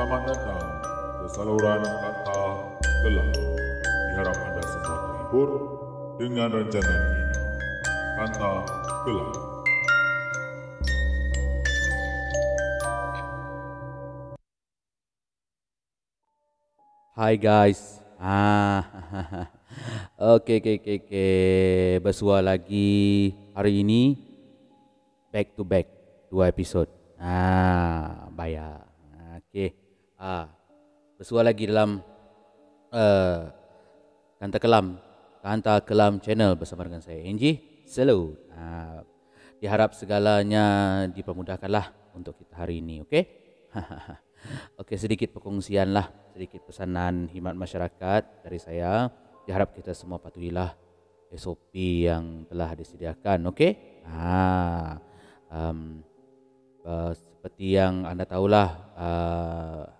Selamat datang ke saluran kata gelap. Diharap anda semua terhibur dengan rancangan ini. Kata gelap. Hai guys. Ah. Okey okey okey okey. Bersua lagi hari ini back to back dua episod. Ah, bayar. Okey. Ah. Bersua lagi dalam uh, Kanta Kelam. Kanta Kelam channel bersama dengan saya Angie. Selalu. Ah, diharap segalanya dipermudahkanlah untuk kita hari ini, okey? Okey, sedikit perkongsian lah, sedikit pesanan himat masyarakat dari saya. Diharap kita semua patuhilah SOP yang telah disediakan, okey? Ha, um, uh, seperti yang anda tahulah, uh,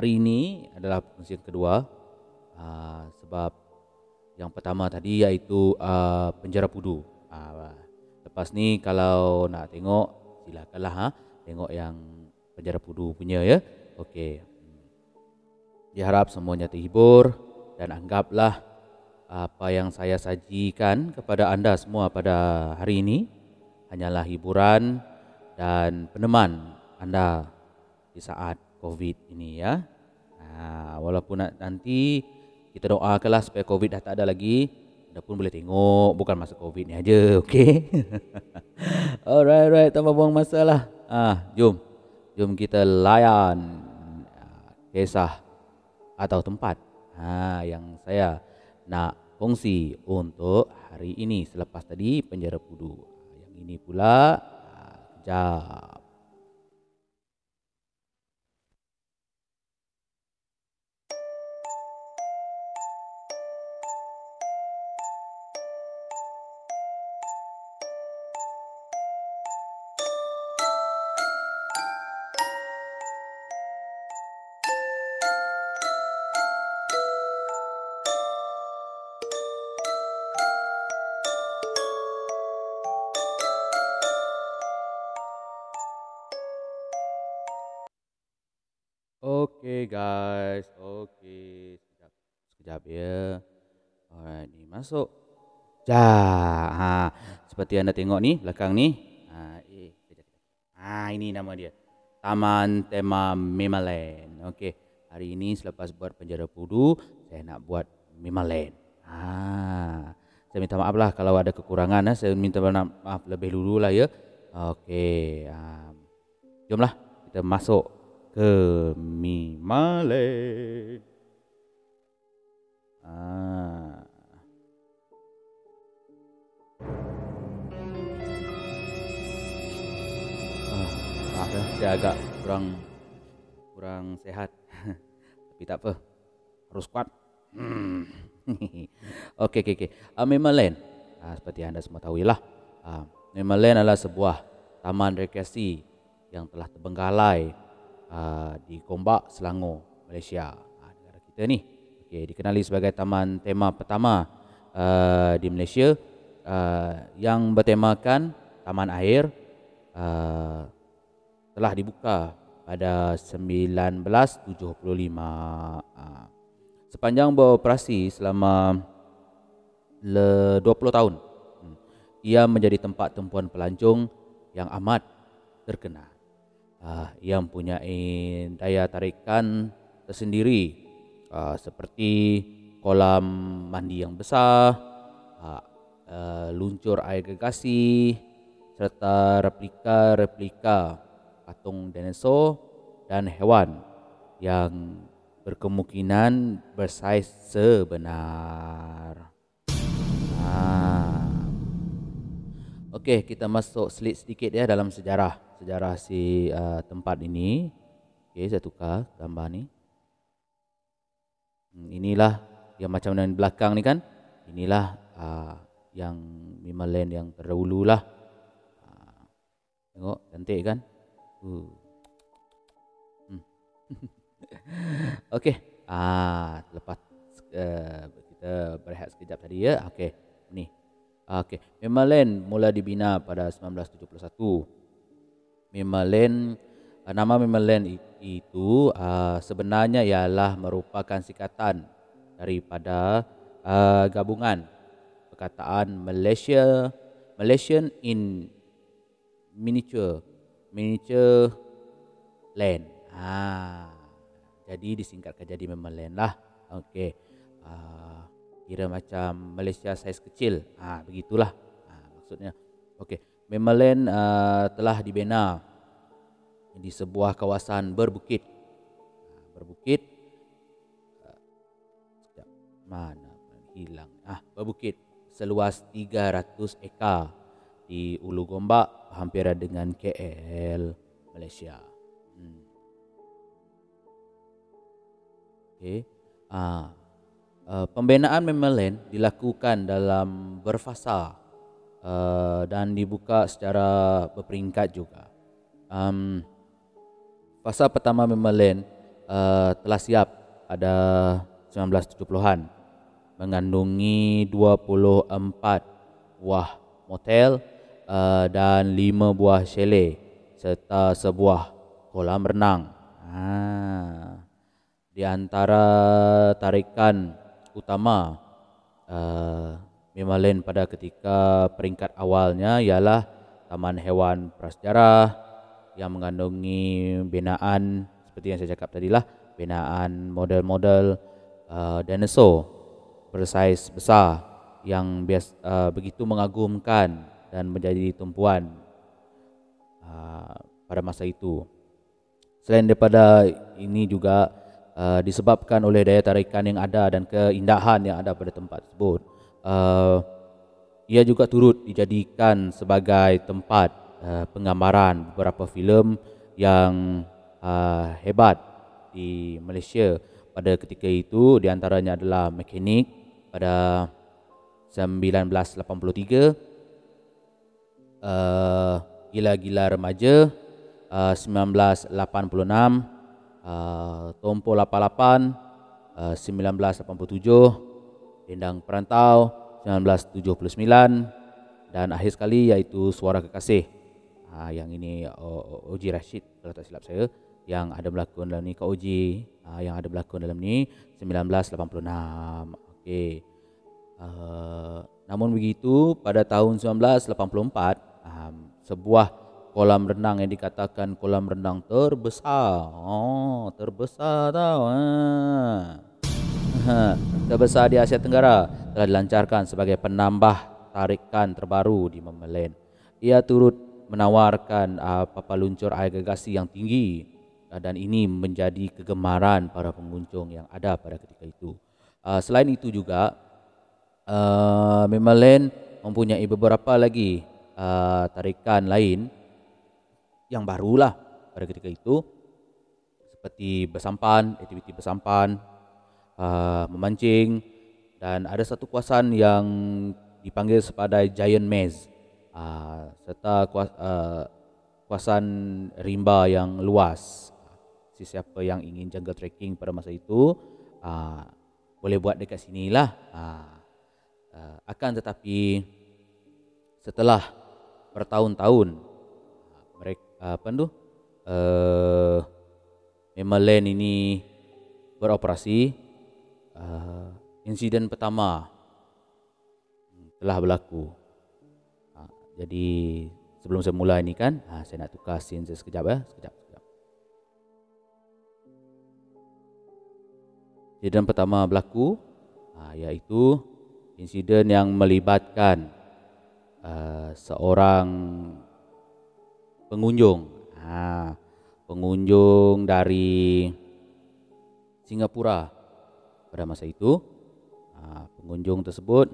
hari ini adalah perkongsian kedua. Uh, sebab yang pertama tadi iaitu uh, penjara pudu. Uh, lepas ni kalau nak tengok, silakanlah ha, tengok yang penjara pudu punya ya. Okey. Diharap semuanya terhibur dan anggaplah apa yang saya sajikan kepada anda semua pada hari ini hanyalah hiburan dan peneman anda di saat COVID ini ya. Ha, walaupun nanti kita doakanlah supaya COVID dah tak ada lagi, anda pun boleh tengok bukan masa COVID ni aja, okey? alright, alright, tanpa buang masa lah. Ah, jom. Jom kita layan ah, kisah atau tempat ha, yang saya nak kongsi untuk hari ini selepas tadi penjara pudu. Yang ini pula ah, Okey guys, okey. Sekejap. Sekejap ya. Alright, ni masuk. Ja. Ha, seperti anda tengok ni belakang ni. Ha, eh, sekejap. Ha, ini nama dia. Taman Tema Memaland. Okey. Hari ini selepas buat penjara pudu, saya nak buat Memaland. Ha. Saya minta maaf lah kalau ada kekurangan. Ha. Saya minta maaf lebih dulu lah ya. Okey. Ha. Jomlah kita masuk ke Mimale. Ah. Ah, ya, saya agak kurang kurang sehat. Tapi tak apa. Harus kuat. Uh, Mimalen. Uh, seperti anda semua tahu lah. Uh, Mimalen adalah sebuah taman rekreasi yang telah terbengkalai uh, di Gombak, Selangor, Malaysia. Uh, negara kita ni. Okay, dikenali sebagai taman tema pertama uh, di Malaysia uh, yang bertemakan taman air uh, telah dibuka pada 1975. Uh, sepanjang beroperasi selama le 20 tahun, hmm, ia menjadi tempat tumpuan pelancong yang amat terkenal uh, yang punya daya tarikan tersendiri uh, seperti kolam mandi yang besar, uh, uh, luncur air gegasi serta replika-replika patung dinosaur dan hewan yang berkemungkinan bersaiz sebenar. Ah. Okey, kita masuk selit sedikit ya dalam sejarah sejarah si uh, tempat ini. Okey, saya tukar gambar ni. Hmm, inilah yang macam yang belakang ni kan. Inilah uh, yang Mimaland yang terdahulu lah. Uh, tengok, cantik kan? Uh. Hmm. Okey, ah, lepas uh, kita berehat sekejap tadi ya. Okey, ni. Okey, Mimaland mula dibina pada 1971 Memaland uh, nama Memaland itu uh, sebenarnya ialah merupakan singkatan daripada uh, gabungan perkataan Malaysia Malaysian in miniature miniature land. Ha. Jadi disingkatkan jadi land lah. Okey. Uh, kira macam Malaysia saiz kecil. Ha begitulah. Ha maksudnya. Okey. Memang uh, telah dibina di sebuah kawasan berbukit. Ha, berbukit. Uh, mana hilang. Ah, berbukit seluas 300 ekar di Ulu Gombak hampir dengan KL Malaysia. Hmm. Okay. Ah, uh, pembinaan Memeland dilakukan dalam berfasa uh, dan dibuka secara berperingkat juga. Um, fasa pertama Memeland uh, telah siap pada 1970-an mengandungi 24 buah motel uh, dan 5 buah chalet serta sebuah kolam renang. Ha di antara tarikan utama uh, Mimalen pada ketika peringkat awalnya ialah Taman Hewan Prasejarah yang mengandungi binaan seperti yang saya cakap tadi lah binaan model-model uh, dinosaur bersaiz besar yang bias, uh, begitu mengagumkan dan menjadi tumpuan uh, pada masa itu. Selain daripada ini juga uh, disebabkan oleh daya tarikan yang ada dan keindahan yang ada pada tempat tersebut. Uh, ia juga turut dijadikan sebagai tempat uh, penggambaran beberapa filem yang uh, hebat di Malaysia. Pada ketika itu di antaranya adalah Mekanik pada 1983 uh, Gila-gila remaja uh, 1986 uh, Tompo 88 uh, 1987 Dendang Perantau 1979 dan akhir sekali iaitu Suara Kekasih uh, yang ini uh, Oji Rashid kalau tak silap saya yang ada berlakon dalam ni Kak Oji uh, yang ada berlakon dalam ni 1986 okey uh, namun begitu pada tahun 1984 um, sebuah kolam renang yang dikatakan kolam renang terbesar. Oh, terbesar tau. Ha. Terbesar di Asia Tenggara telah dilancarkan sebagai penambah tarikan terbaru di Memelen. Ia turut menawarkan uh, papan luncur air gegasi yang tinggi uh, dan ini menjadi kegemaran para pengunjung yang ada pada ketika itu. Uh, selain itu juga uh, Memelen mempunyai beberapa lagi uh, tarikan lain yang barulah pada ketika itu seperti bersampan, aktiviti bersampan, uh, memancing dan ada satu kuasan yang dipanggil sebagai Giant Maze uh, serta kuas, uh, kuasan rimba yang luas. Sesiapa yang ingin jungle trekking pada masa itu uh, boleh buat dekat sinilah. Uh, uh, akan tetapi setelah bertahun-tahun apa tu uh, memang ini beroperasi uh, insiden pertama telah berlaku uh, jadi sebelum saya mula ini kan uh, saya nak tukar scene sekejap ya sekejap, sekejap. insiden pertama berlaku uh, iaitu insiden yang melibatkan uh, seorang pengunjung. Ha, pengunjung dari Singapura pada masa itu. Ha, pengunjung tersebut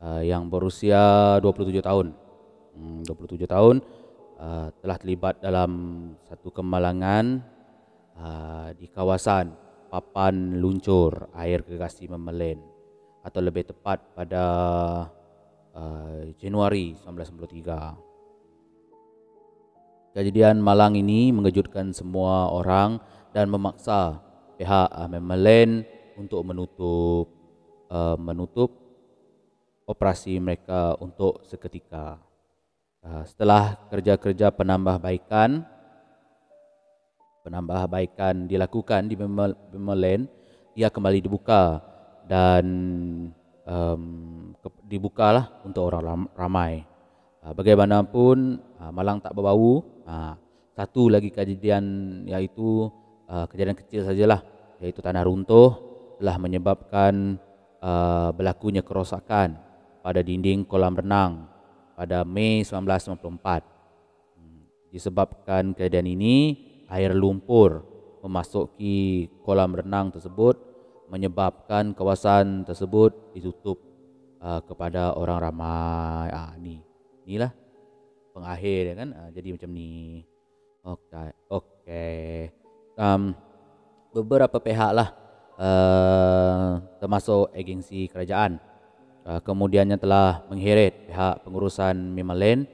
uh, yang berusia 27 tahun. Hmm, 27 tahun uh, telah terlibat dalam satu kemalangan uh, di kawasan papan luncur air kegasi memelen atau lebih tepat pada uh, Januari 1993. Kejadian malang ini mengejutkan semua orang dan memaksa pihak uh, Memelen untuk menutup uh, menutup operasi mereka untuk seketika. Uh, setelah kerja-kerja penambahbaikan, penambahbaikan dilakukan di Bemerland ia kembali dibuka dan um, dibukalah untuk orang ramai. Uh, bagaimanapun uh, Malang tak berbau. Uh, satu lagi kejadian iaitu uh, kejadian kecil sajalah iaitu tanah runtuh telah menyebabkan uh, berlakunya kerosakan pada dinding kolam renang pada Mei 1994. Hmm, disebabkan kejadian ini air lumpur memasuki kolam renang tersebut menyebabkan kawasan tersebut ditutup uh, kepada orang ramai. Ah ni. Inilah pengakhir dia kan. Uh, jadi macam ni. Okey. Okey. Um beberapa pihak lah uh, termasuk agensi kerajaan uh, kemudiannya telah mengheret pihak pengurusan Mimalen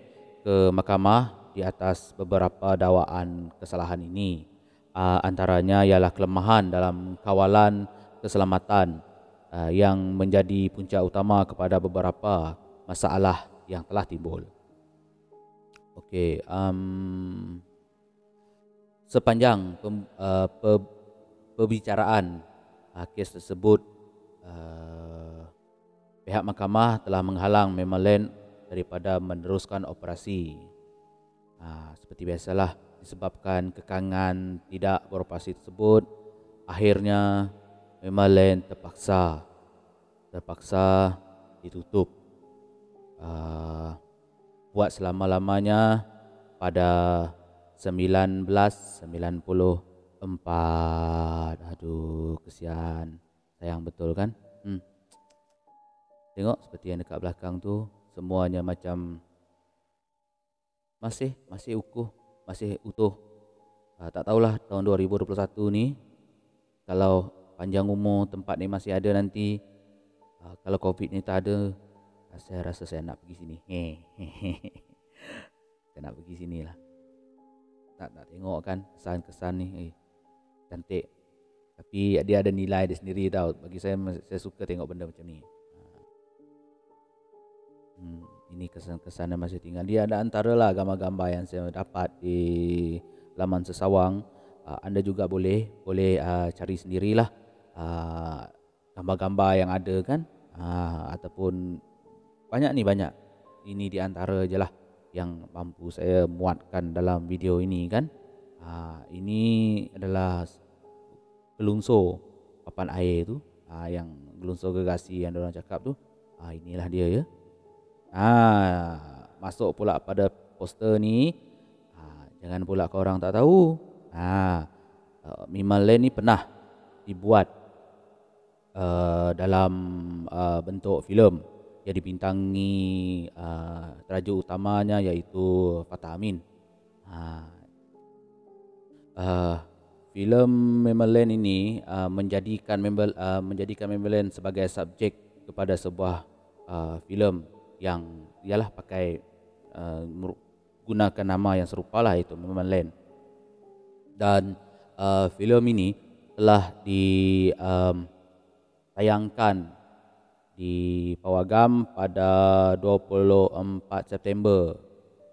ke mahkamah di atas beberapa dakwaan kesalahan ini. Uh, antaranya ialah kelemahan dalam kawalan keselamatan uh, yang menjadi punca utama kepada beberapa masalah yang telah timbul. Okey, um, sepanjang pem, uh, pe, perbicaraan uh, kes tersebut, uh, pihak mahkamah telah menghalang Memalen daripada meneruskan operasi. Uh, seperti biasalah disebabkan kekangan tidak beroperasi tersebut, akhirnya Memalen terpaksa terpaksa ditutup uh, buat selama-lamanya pada 1994. Aduh, kesian. Sayang betul kan? Hmm. Tengok seperti yang dekat belakang tu, semuanya macam masih masih utuh, masih utuh. Uh, tak tahulah tahun 2021 ni kalau panjang umur tempat ni masih ada nanti uh, kalau covid ni tak ada uh, saya rasa saya nak pergi sini saya nak pergi sini lah nak, nak tengok kan kesan-kesan ni eh, cantik. Tapi dia ada nilai dia sendiri tau. Bagi saya saya suka tengok benda macam ni. Ah. hmm, ini kesan-kesan yang masih tinggal. Dia ada antara lah gambar-gambar yang saya dapat di laman sesawang. Uh, anda juga boleh boleh uh, cari sendirilah Ah, gambar-gambar yang ada kan? Ataupun banyak ni banyak. Ini di antara je lah yang mampu saya muatkan dalam video ini kan? Ini adalah gelunsur papan air tu uh, yang gelunsur gergasi yang orang cakap tu uh, inilah dia ya. Uh, masuk pula pada poster ni uh, jangan pula kau orang tak tahu. Uh, uh, Mimalan ni pernah dibuat uh, dalam uh, bentuk filem yang dibintangi uh, tajuk utamanya iaitu Fatah Amin. Uh, uh, filem Memeland ini uh, menjadikan Memel, uh, menjadikan Memeland sebagai subjek kepada sebuah uh, filem yang ialah pakai uh, gunakan nama yang serupa lah itu Memeland. Dan uh, filem ini telah di um, di Pawagam pada 24 September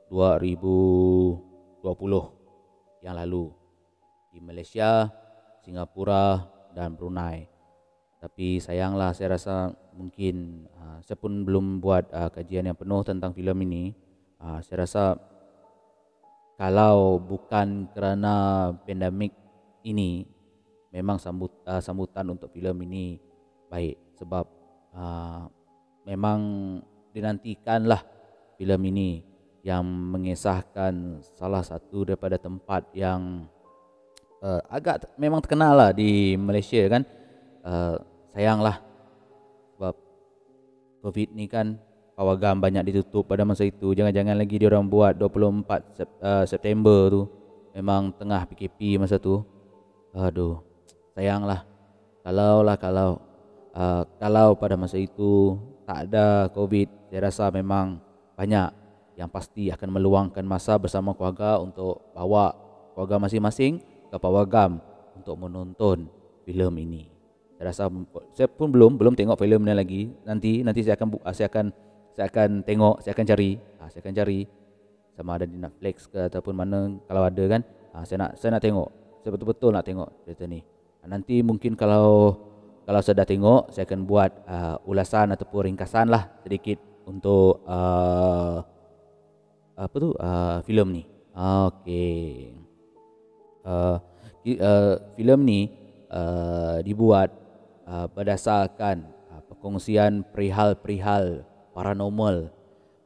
2020 yang lalu di Malaysia, Singapura dan Brunei. Tapi sayanglah saya rasa mungkin uh, saya pun belum buat uh, kajian yang penuh tentang filem ini. Uh, saya rasa kalau bukan kerana pandemik ini memang sambut, uh, sambutan untuk filem ini baik sebab uh, memang dinantikanlah filem ini yang mengisahkan salah satu daripada tempat yang uh, agak memang terkenal lah di Malaysia kan. Uh, sayanglah sebab covid ni kan pawagam banyak ditutup pada masa itu. Jangan-jangan lagi dia orang buat 24 Sep, uh, September tu. Memang tengah PKP masa tu. Aduh sayanglah. Kalau lah kalau uh, kalau pada masa itu tak ada COVID, saya rasa memang banyak yang pasti akan meluangkan masa bersama keluarga untuk bawa keluarga masing-masing ke Pawagam untuk menonton filem ini. Saya rasa saya pun belum belum tengok filem ni lagi. Nanti nanti saya akan saya akan saya akan tengok, saya akan cari. Ha, saya akan cari sama ada di Netflix ke ataupun mana kalau ada kan. Ha, saya nak saya nak tengok. saya betul-betul nak tengok cerita ni. Nanti mungkin kalau kalau sudah tengok, saya akan buat uh, ulasan ataupun ringkasan lah sedikit untuk uh, apa tu uh, filem ni. Okey. Uh, uh, filem ni uh, dibuat uh, berdasarkan uh, perkongsian perihal-perihal paranormal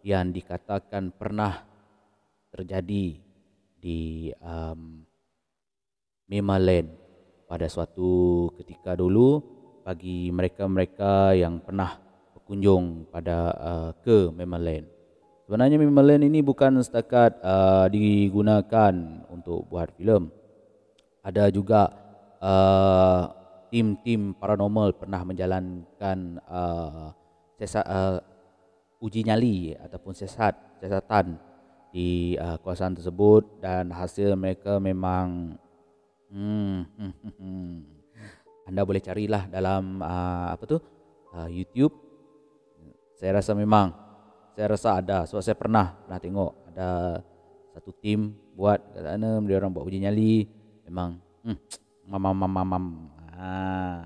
yang dikatakan pernah terjadi di um, Memaland pada suatu ketika dulu bagi mereka-mereka yang pernah berkunjung pada uh, ke Memaland. Sebenarnya Memaland ini bukan setakat uh, digunakan untuk buat filem. Ada juga uh, tim-tim paranormal pernah menjalankan uh, sesat, uh, uji nyali ataupun sesat, sesatan di uh, kawasan tersebut dan hasil mereka memang hmm, hmm, hmm, hmm. anda boleh carilah dalam uh, apa tu uh, YouTube. Saya rasa memang saya rasa ada sebab saya pernah pernah tengok ada satu tim buat kat sana. Dia orang buat uji nyali memang hmm, mam mam mam mam ha.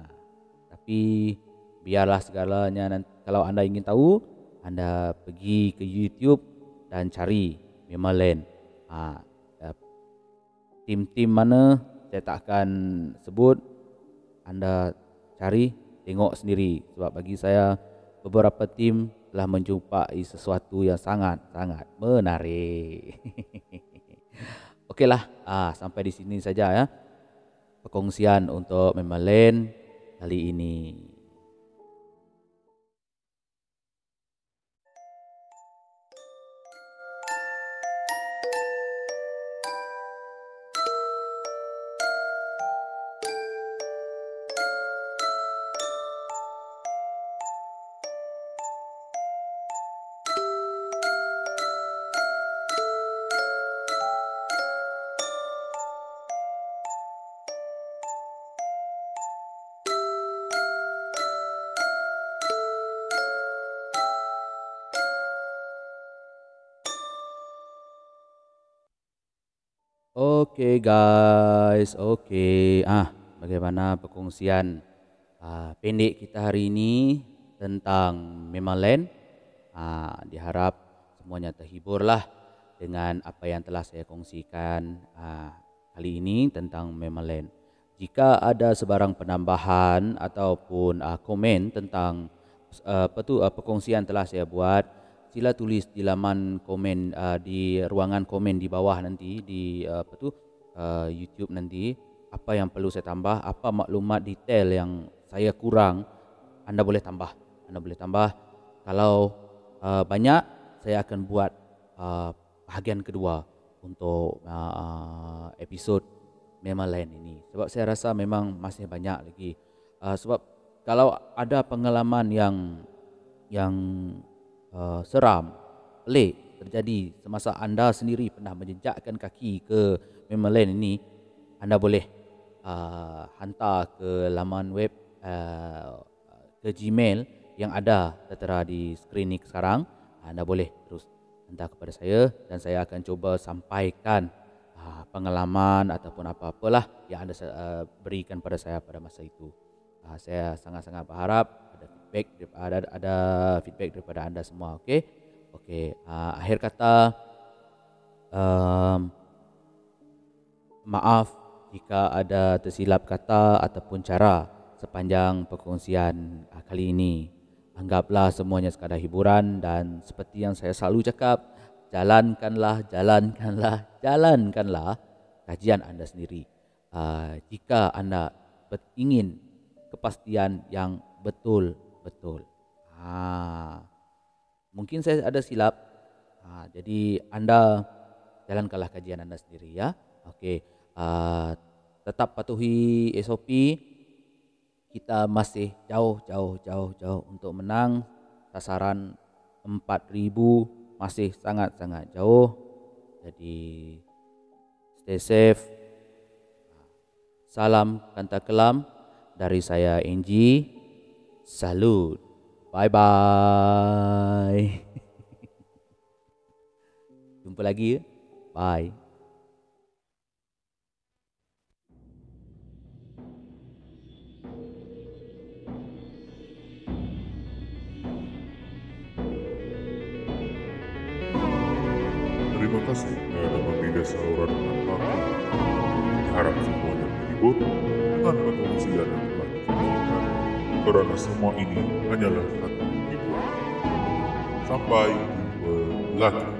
tapi biarlah segalanya nanti, kalau anda ingin tahu anda pergi ke YouTube dan cari memang lain. Ha, tim-tim mana saya tak akan sebut. Anda cari, tengok sendiri. Sebab bagi saya, beberapa tim telah menjumpai sesuatu yang sangat-sangat menarik. Okeylah, ah, sampai di sini saja ya. Perkongsian untuk memang lain kali ini. Okay guys, okay. Ah, bagaimana perkongsian ah, pendek kita hari ini tentang Memaland? Ah, diharap semuanya terhiburlah dengan apa yang telah saya kongsikan ah, kali ini tentang Memaland. Jika ada sebarang penambahan ataupun ah, komen tentang ah, apa tu ah, perkongsian telah saya buat, sila tulis di laman komen uh, di ruangan komen di bawah nanti di uh, apa tu uh, YouTube nanti. Apa yang perlu saya tambah apa maklumat detail yang saya kurang anda boleh tambah. Anda boleh tambah. Kalau uh, banyak saya akan buat uh, bahagian kedua untuk uh, episod memang lain ini. Sebab saya rasa memang masih banyak lagi. Uh, sebab kalau ada pengalaman yang yang uh, seram, pelik terjadi semasa anda sendiri pernah menjejakkan kaki ke Memeland ini, anda boleh uh, hantar ke laman web uh, ke Gmail yang ada tertera di skrin ini sekarang. Anda boleh terus hantar kepada saya dan saya akan cuba sampaikan uh, pengalaman ataupun apa-apalah yang anda uh, berikan pada saya pada masa itu. Uh, saya sangat-sangat berharap feedback ada ada feedback daripada anda semua okey? Okey uh, akhir kata um, maaf jika ada tersilap kata ataupun cara sepanjang perkongsian uh, kali ini. Anggaplah semuanya sekadar hiburan dan seperti yang saya selalu cakap jalankanlah jalankanlah jalankanlah kajian anda sendiri. Uh, jika anda ingin kepastian yang betul betul. Ha. Mungkin saya ada silap. Ha. Jadi anda jalankanlah kajian anda sendiri ya. Okey. Uh, tetap patuhi SOP. Kita masih jauh jauh jauh jauh untuk menang sasaran 4000 masih sangat sangat jauh. Jadi stay safe. Salam kanta kelam dari saya Angie. Salut. Bye bye. Jumpa lagi ya. Bye. Semua ini hanyalah satu hiburan. Sampai jumpa lagi.